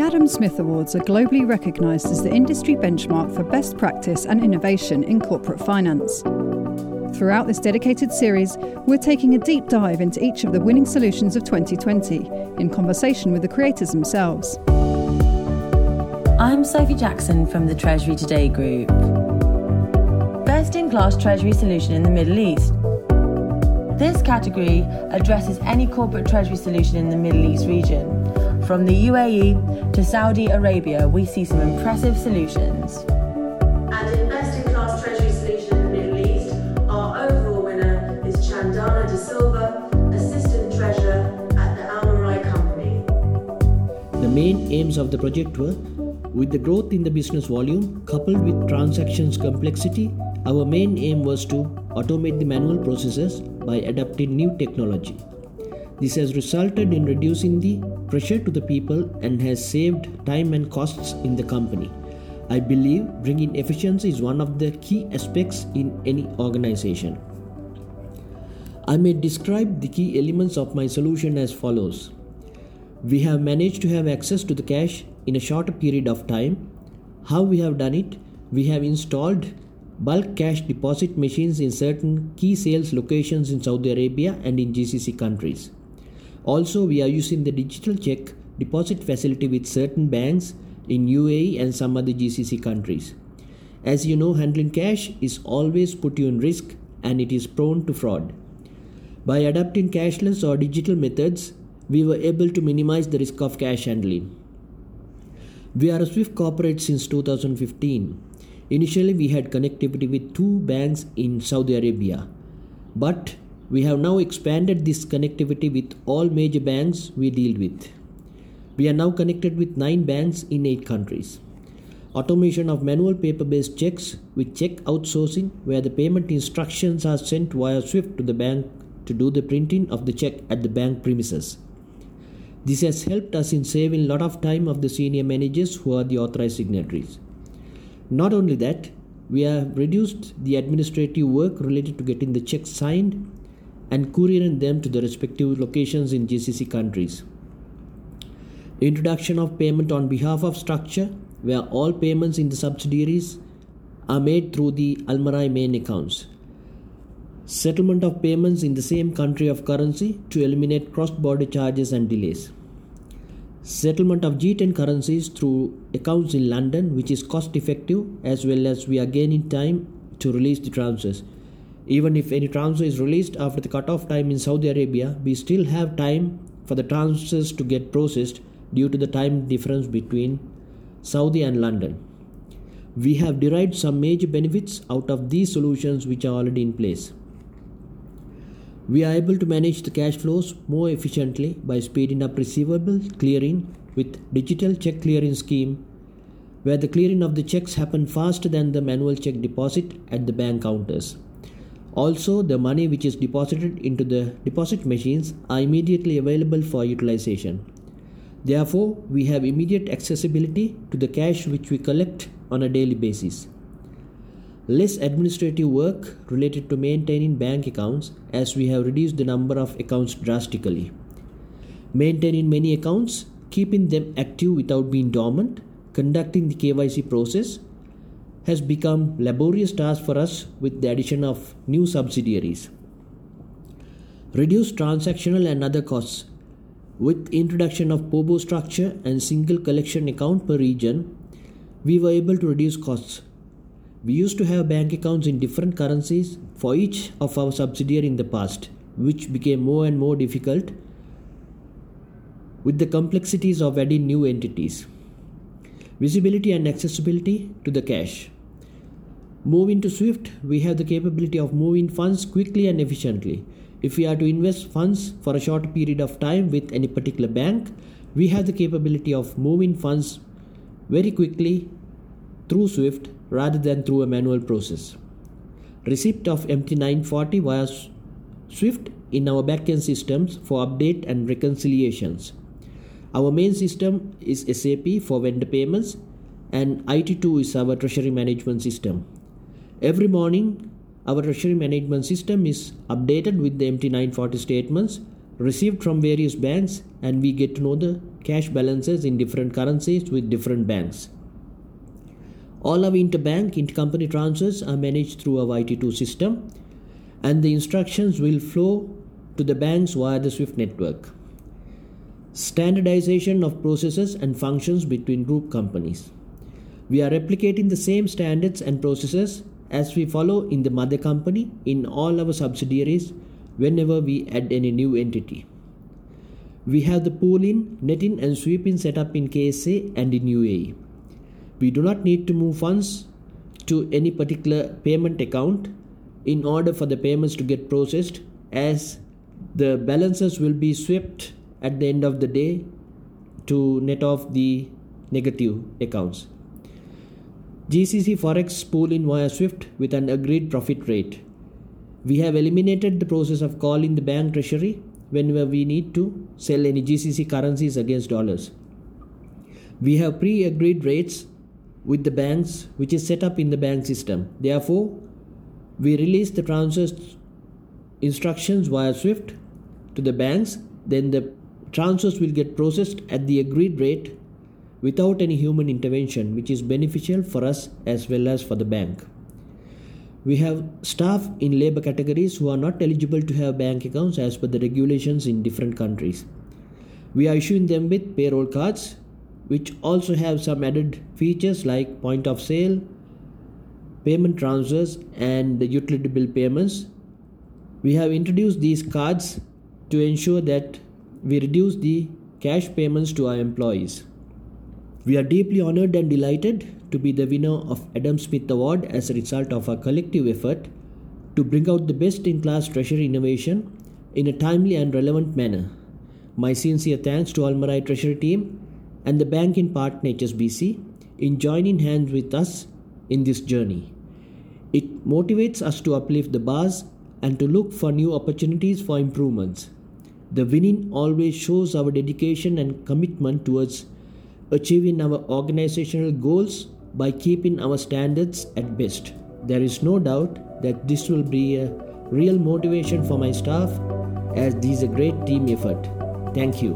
The Adam Smith Awards are globally recognised as the industry benchmark for best practice and innovation in corporate finance. Throughout this dedicated series, we're taking a deep dive into each of the winning solutions of 2020 in conversation with the creators themselves. I'm Sophie Jackson from the Treasury Today Group. Best in class Treasury solution in the Middle East. This category addresses any corporate Treasury solution in the Middle East region. From the UAE to Saudi Arabia, we see some impressive solutions. And in best in class Treasury solution in the Middle East, our overall winner is Chandana De Silva, Assistant Treasurer at the Almarai Company. The main aims of the project were with the growth in the business volume coupled with transactions complexity, our main aim was to automate the manual processes by adopting new technology. This has resulted in reducing the pressure to the people and has saved time and costs in the company. I believe bringing efficiency is one of the key aspects in any organization. I may describe the key elements of my solution as follows. We have managed to have access to the cash in a shorter period of time. How we have done it? We have installed bulk cash deposit machines in certain key sales locations in Saudi Arabia and in GCC countries. Also, we are using the digital check deposit facility with certain banks in UAE and some other GCC countries. As you know, handling cash is always put you in risk and it is prone to fraud. By adopting cashless or digital methods, we were able to minimize the risk of cash handling. We are a Swift corporate since 2015. Initially, we had connectivity with two banks in Saudi Arabia, but we have now expanded this connectivity with all major banks we deal with. We are now connected with nine banks in eight countries. Automation of manual paper based checks with check outsourcing, where the payment instructions are sent via Swift to the bank to do the printing of the check at the bank premises. This has helped us in saving a lot of time of the senior managers who are the authorized signatories. Not only that, we have reduced the administrative work related to getting the checks signed and couriering them to the respective locations in GCC countries. Introduction of payment on behalf of structure, where all payments in the subsidiaries are made through the Almarai main accounts. Settlement of payments in the same country of currency to eliminate cross border charges and delays. Settlement of G10 currencies through accounts in London, which is cost effective as well as we are gaining time to release the transfers. Even if any transfer is released after the cutoff time in Saudi Arabia, we still have time for the transfers to get processed due to the time difference between Saudi and London. We have derived some major benefits out of these solutions which are already in place. We are able to manage the cash flows more efficiently by speeding up receivable clearing with digital check clearing scheme where the clearing of the checks happen faster than the manual check deposit at the bank counters. Also, the money which is deposited into the deposit machines are immediately available for utilization. Therefore, we have immediate accessibility to the cash which we collect on a daily basis less administrative work related to maintaining bank accounts as we have reduced the number of accounts drastically. Maintaining many accounts, keeping them active without being dormant, conducting the KYC process has become laborious task for us with the addition of new subsidiaries. Reduce transactional and other costs. With introduction of POBO structure and single collection account per region, we were able to reduce costs we used to have bank accounts in different currencies for each of our subsidiary in the past, which became more and more difficult with the complexities of adding new entities. Visibility and accessibility to the cash. Moving to Swift, we have the capability of moving funds quickly and efficiently. If we are to invest funds for a short period of time with any particular bank, we have the capability of moving funds very quickly through Swift rather than through a manual process. Receipt of MT940 via Swift in our backend systems for update and reconciliations. Our main system is SAP for vendor payments and IT2 is our treasury management system. Every morning, our treasury management system is updated with the MT940 statements received from various banks and we get to know the cash balances in different currencies with different banks. All our interbank, intercompany transfers are managed through our IT2 system and the instructions will flow to the banks via the SWIFT network. Standardization of processes and functions between group companies. We are replicating the same standards and processes as we follow in the mother company in all our subsidiaries whenever we add any new entity. We have the pool in, net in, and sweep in set up in KSA and in UAE. We do not need to move funds to any particular payment account in order for the payments to get processed as the balances will be swept at the end of the day to net off the negative accounts. GCC Forex pool in via SWIFT with an agreed profit rate. We have eliminated the process of calling the bank treasury whenever we need to sell any GCC currencies against dollars. We have pre agreed rates with the banks which is set up in the bank system. Therefore, we release the transfer instructions via SWIFT to the banks, then the transfers will get processed at the agreed rate without any human intervention, which is beneficial for us as well as for the bank. We have staff in labor categories who are not eligible to have bank accounts as per the regulations in different countries. We are issuing them with payroll cards, which also have some added features like point of sale, payment transfers, and utility bill payments. We have introduced these cards to ensure that we reduce the cash payments to our employees. We are deeply honored and delighted to be the winner of Adam Smith Award as a result of our collective effort to bring out the best in class treasury innovation in a timely and relevant manner. My sincere thanks to Almarai Treasury team and the bank in partner HSBC in joining hands with us in this journey. It motivates us to uplift the bars and to look for new opportunities for improvements. The winning always shows our dedication and commitment towards achieving our organizational goals by keeping our standards at best. There is no doubt that this will be a real motivation for my staff as this is a great team effort. Thank you.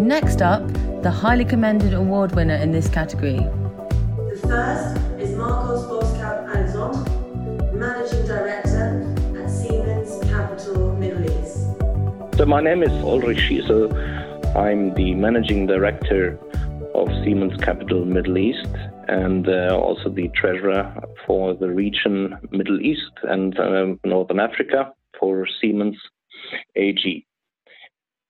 Next up, the highly commended award winner in this category. The first So my name is Ulrich Schiesel. I'm the Managing Director of Siemens Capital Middle East and uh, also the Treasurer for the region Middle East and uh, Northern Africa for Siemens AG.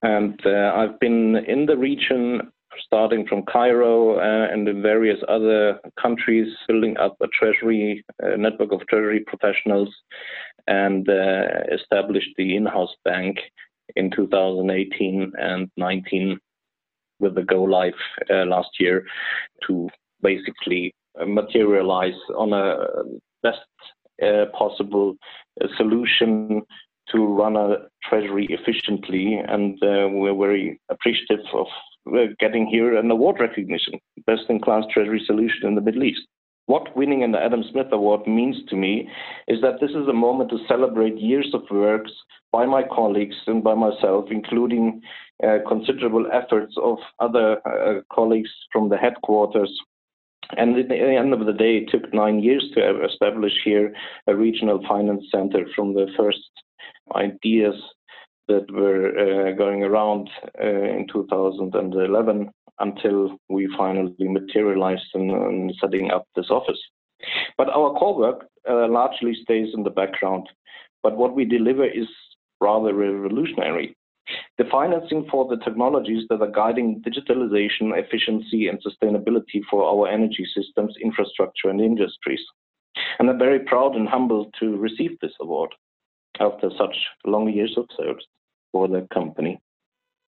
And uh, I've been in the region starting from Cairo uh, and in various other countries, building up a treasury a network of treasury professionals, and uh, established the in-house bank in 2018 and 19 with the go live uh, last year to basically materialize on a best uh, possible uh, solution to run a treasury efficiently. And uh, we're very appreciative of uh, getting here an award recognition, best in class treasury solution in the Middle East. What winning an Adam Smith Award means to me is that this is a moment to celebrate years of works by my colleagues and by myself, including uh, considerable efforts of other uh, colleagues from the headquarters. And at the end of the day, it took nine years to establish here a regional finance center from the first ideas that were uh, going around uh, in 2011 until we finally materialized in, in, setting up this office. But our core work uh, largely stays in the background. But what we deliver is rather revolutionary. The financing for the technologies that are guiding digitalization, efficiency, and sustainability for our energy systems, infrastructure, and industries. And I'm very proud and humbled to receive this award after such long years of service for the company.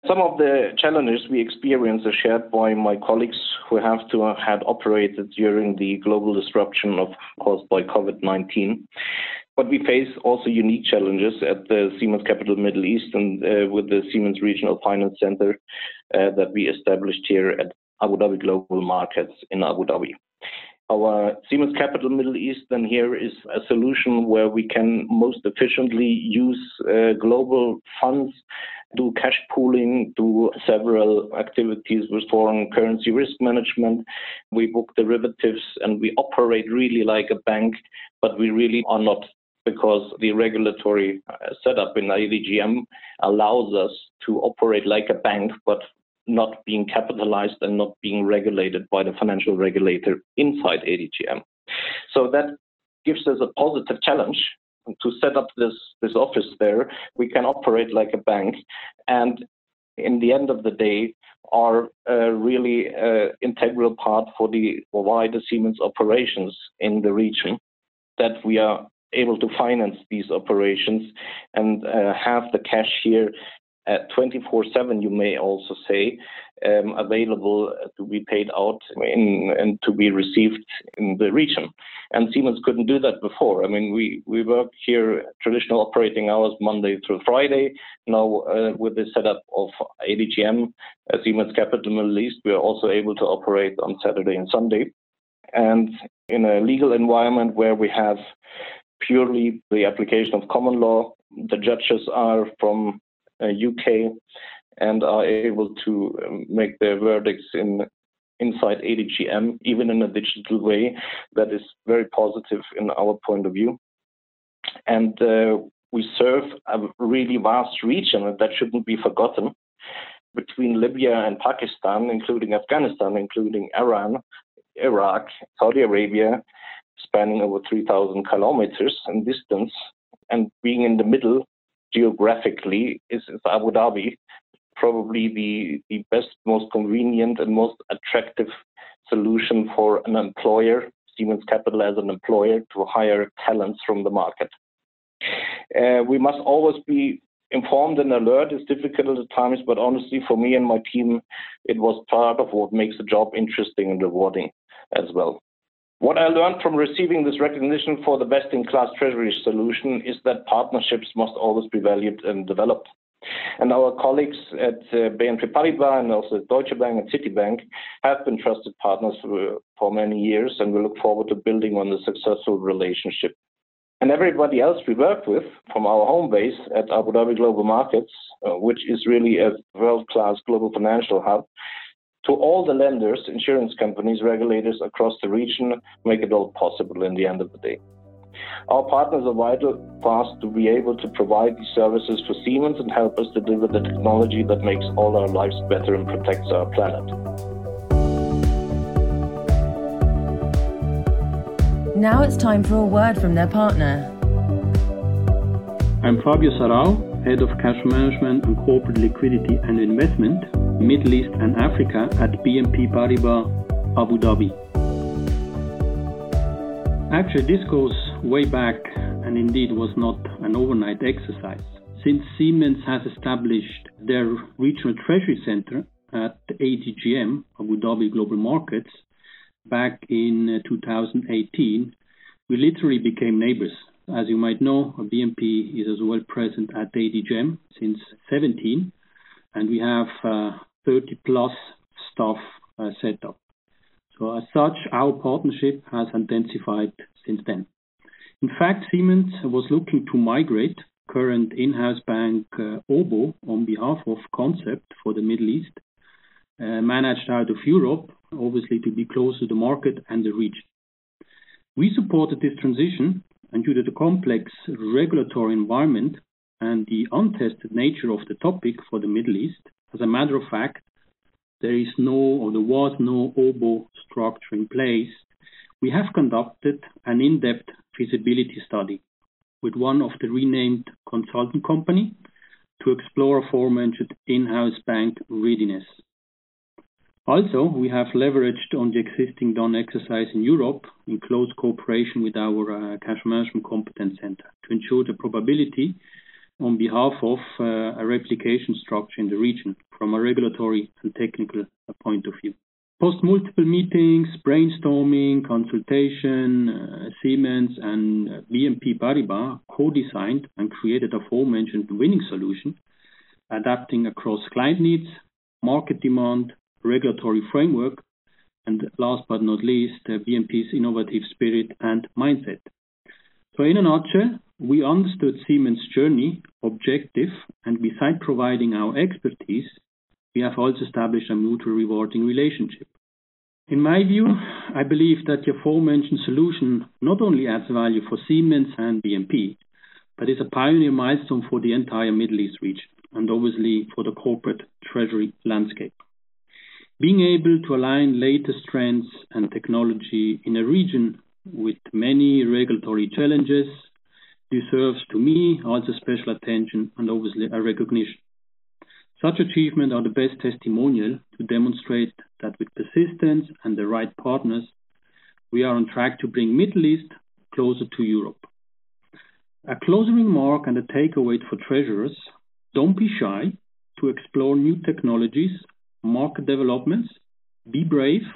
Some of the challenges we experience are shared by my colleagues who have to have had operated during the global disruption of, caused by COVID-19. But we face also unique challenges at the Siemens Capital Middle East and uh, with the Siemens Regional Finance Center uh, that we established here at Abu Dhabi Global Markets in Abu Dhabi. Our Siemens Capital Middle East then here is a solution where we can most efficiently use uh, global funds, do cash pooling, do several activities with foreign currency risk management. We book derivatives and we operate really like a bank, but we really are not because the regulatory uh, setup in ADGM allows us to operate like a bank, but not being capitalized and not being regulated by the financial regulator inside ADGM. So that gives us a positive challenge to set up this, this office there. We can operate like a bank and in the end of the day are uh, really uh, integral part for the wider Siemens operations in the region that we are able to finance these operations and uh, have the cash here 24/7, you may also say, um, available to be paid out in, and to be received in the region. And Siemens couldn't do that before. I mean, we we work here traditional operating hours Monday through Friday. Now uh, with the setup of ADGM, uh, Siemens Capital Middle East, we are also able to operate on Saturday and Sunday. And in a legal environment where we have purely the application of common law, the judges are from UK uh, and are able to um, make their verdicts in inside ADGM, even in a digital way. That is very positive in our point of view. And uh, we serve a really vast region, that shouldn't be forgotten, between Libya and Pakistan, including Afghanistan, including Iran, Iraq, Saudi Arabia, spanning over 3,000 kilometers in distance, and being in the middle geographically is, is Abu Dhabi, probably the, the best, most convenient, and most attractive solution for an employer, Siemens Capital as an employer, to hire talents from the market. Uh, we must always be informed and alert. It's difficult at times, but honestly, for me and my team, it was part of what makes the job interesting and rewarding as well. What I learned from receiving this recognition for the best in class treasury solution is that partnerships must always be valued and developed. And our colleagues at uh, BNP Paribas and also Deutsche Bank and Citibank have been trusted partners for, many years, and we look forward to building on the successful relationship. And everybody else we work with from our home base at Abu Dhabi Global Markets, uh, which is really a world class global financial hub, to all the lenders, insurance companies, regulators across the region make it all possible in the end of the day. Our partners are vital for us to be able to provide these services for Siemens and help us deliver the technology that makes all our lives better and protects our planet. Now it's time for a word from their partner. I'm Fabio Sarau, Head of Cash Management and Corporate Liquidity and Investment Middle East and Africa at BNP Paribas Abu Dhabi. Actually, this goes way back and indeed was not an overnight exercise. Since Siemens has established their regional treasury center at ADGM, Abu Dhabi Global Markets, back in uh, 2018, we literally became neighbors. As you might know, BNP is as well present at ADGM since 17, and we have uh, 30 plus staff uh, set up. So as such, our partnership has intensified since then. In fact, Siemens was looking to migrate current in-house bank uh, OBO on behalf of Concept for the Middle East, uh, managed out of Europe, obviously to be close to the market and the region. We supported this transition, and due to the complex regulatory environment and the untested nature of the topic for the Middle East, as a matter of fact, there is no or there was no OBO structure in place. We have conducted an in-depth feasibility study with one of the renamed consulting company to explore aforementioned in-house bank readiness. Also, we have leveraged on the existing done exercise in Europe in close cooperation with our uh, cash management competence center to ensure the probability on behalf of uh, a replication structure in the region from a regulatory and technical point of view. Post multiple meetings, brainstorming, consultation, uh, Siemens and BNP Paribas co-designed and created aforementioned winning solution, adapting across client needs, market demand, regulatory framework, and last but not least, uh, BNP's innovative spirit and mindset. So in a nutshell, we understood Siemens' journey, objective, and beside providing our expertise, we have also established a mutually rewarding relationship. In my view, I believe that the aforementioned solution not only adds value for Siemens and BNP, but is a pioneer milestone for the entire Middle East region and obviously for the corporate treasury landscape. Being able to align latest trends and technology in a region with many regulatory challenges deserves to me also special attention and obviously a recognition. Such achievements are the best testimonial to demonstrate that with persistence and the right partners, we are on track to bring Middle East closer to Europe. A closing remark and a takeaway for treasurers, don't be shy to explore new technologies, market developments, be brave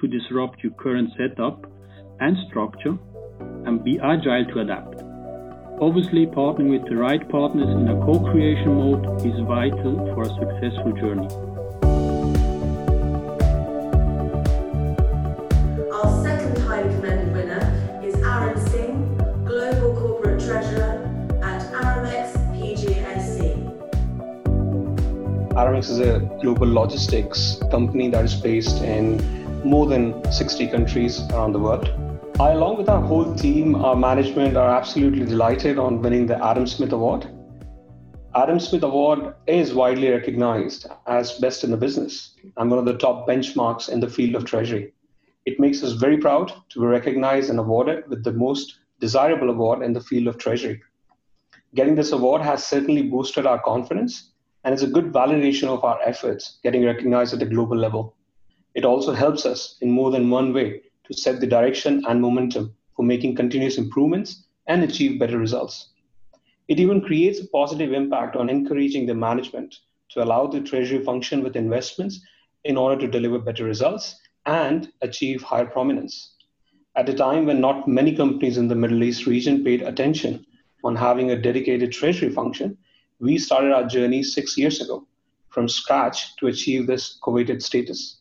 to disrupt your current setup and structure, and be agile to adapt. Obviously, partnering with the right partners in a co creation mode is vital for a successful journey. Our second highly commended winner is Aaron Singh, Global Corporate Treasurer at Aramex PJSC. Aramex is a global logistics company that is based in more than 60 countries around the world. I, along with our whole team, our management, are absolutely delighted on winning the Adam Smith Award. Adam Smith Award is widely recognized as best in the business and one of the top benchmarks in the field of treasury. It makes us very proud to be recognized and awarded with the most desirable award in the field of treasury. Getting this award has certainly boosted our confidence and is a good validation of our efforts getting recognized at a global level. It also helps us in more than one way to set the direction and momentum for making continuous improvements and achieve better results. It even creates a positive impact on encouraging the management to allow the treasury function with investments in order to deliver better results and achieve higher prominence. At a time when not many companies in the Middle East region paid attention on having a dedicated treasury function, we started our journey six years ago from scratch to achieve this coveted status.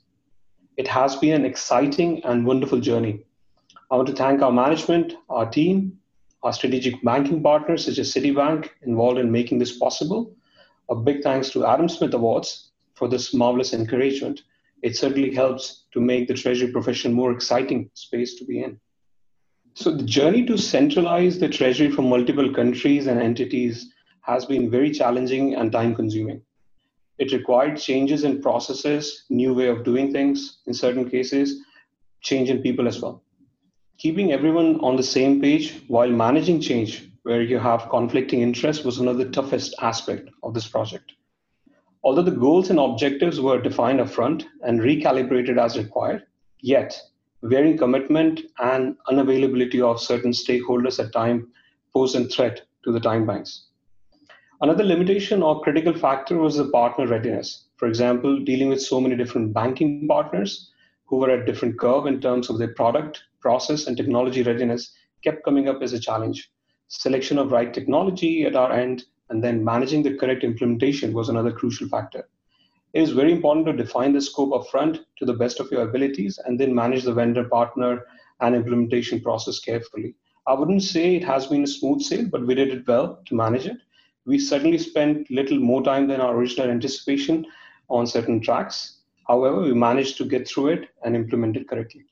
It has been an exciting and wonderful journey. I want to thank our management, our team, our strategic banking partners such as Citibank involved in making this possible. A big thanks to Adam Smith Awards for this marvelous encouragement. It certainly helps to make the treasury profession more exciting space to be in. So the journey to centralize the treasury from multiple countries and entities has been very challenging and time consuming. It required changes in processes, new way of doing things, in certain cases, change in people as well. Keeping everyone on the same page while managing change where you have conflicting interests was another toughest aspect of this project. Although the goals and objectives were defined upfront and recalibrated as required, yet varying commitment and unavailability of certain stakeholders at time posed a threat to the time banks. Another limitation or critical factor was the partner readiness. For example, dealing with so many different banking partners who were at different curve in terms of their product, process, and technology readiness kept coming up as a challenge. Selection of right technology at our end and then managing the correct implementation was another crucial factor. It is very important to define the scope upfront to the best of your abilities and then manage the vendor partner and implementation process carefully. I wouldn't say it has been a smooth sail, but we did it well to manage it we certainly spent little more time than our original anticipation on certain tracks. However, we managed to get through it and implement it correctly.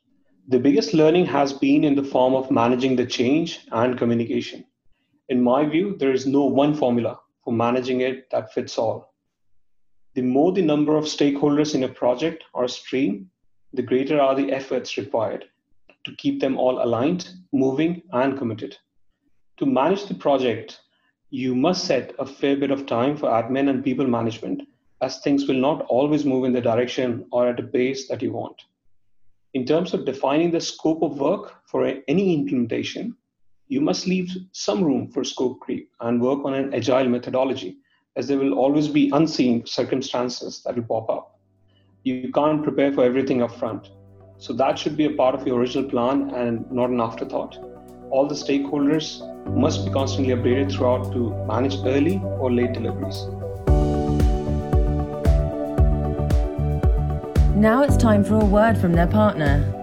The biggest learning has been in the form of managing the change and communication. In my view, there is no one formula for managing it that fits all. The more the number of stakeholders in a project or stream, the greater are the efforts required to keep them all aligned, moving, and committed. To manage the project, you must set a fair bit of time for admin and people management, as things will not always move in the direction or at a pace that you want. In terms of defining the scope of work for any implementation, you must leave some room for scope creep and work on an agile methodology, as there will always be unseen circumstances that will pop up. You can't prepare for everything up front. So that should be a part of your original plan and not an afterthought all the stakeholders must be constantly updated throughout to manage early or late deliveries. Now it's time for a word from their partner.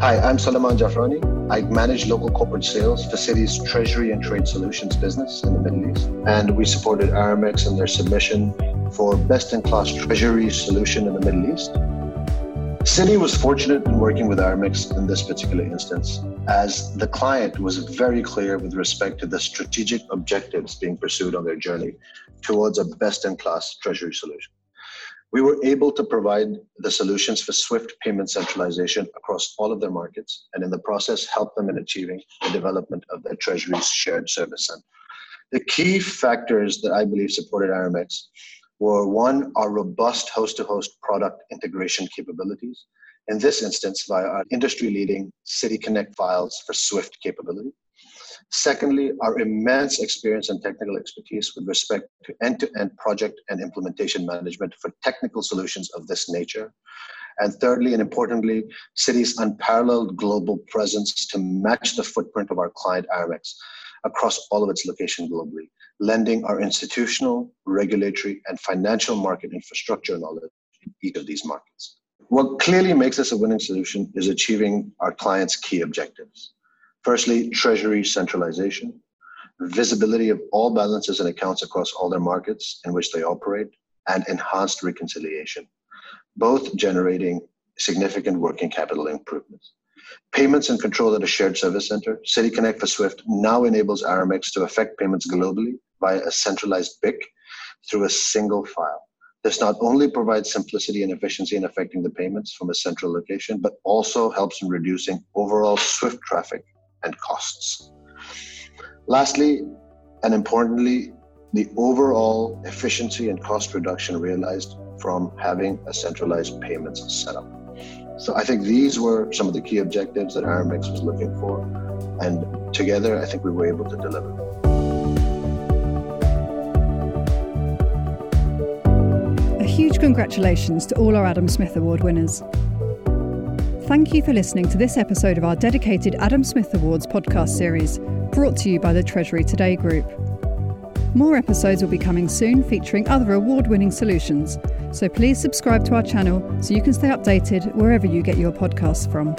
Hi, I'm Salman Jafrani. I manage local corporate sales for Citi's Treasury and Trade Solutions business in the Middle East. And we supported Aramex in their submission for best in class treasury solution in the Middle East. Citi was fortunate in working with Aramex in this particular instance, as the client was very clear with respect to the strategic objectives being pursued on their journey towards a best in class treasury solution. We were able to provide the solutions for swift payment centralization across all of their markets and in the process help them in achieving the development of their treasury's shared service center. The key factors that i believe supported aramex were one our robust host-to-host product integration capabilities in this instance via our industry-leading citi connect files for swift capability Secondly, our immense experience and technical expertise with respect to end to end project and implementation management for technical solutions of this nature. And thirdly, and importantly, Citi's unparalleled global presence to match the footprint of our client Aramex across all of its locations globally, lending our institutional, regulatory, and financial market infrastructure knowledge in each of these markets. What clearly makes us a winning solution is achieving our clients' key objectives. Firstly, treasury centralization, visibility of all balances and accounts across all their markets in which they operate, and enhanced reconciliation, both generating significant working capital improvements. Payments and control at a shared service center, Citi Connect for Swift now enables Aramex to affect payments globally via a centralized BIC through a single file. This not only provides simplicity and efficiency in affecting the payments from a central location, but also helps in reducing overall SWIFT traffic and costs. Lastly, and importantly, the overall efficiency and cost reduction realized from having a centralized payments setup. So I think these were some of the key objectives that Aramex was looking for. And together, I think we were able to deliver. A huge congratulations to all our Adam Smith Award winners. Thank you for listening to this episode of our dedicated Adam Smith Awards podcast series, brought to you by the Treasury Today Group. More episodes will be coming soon featuring other award winning solutions, so please subscribe to our channel so you can stay updated wherever you get your podcasts from.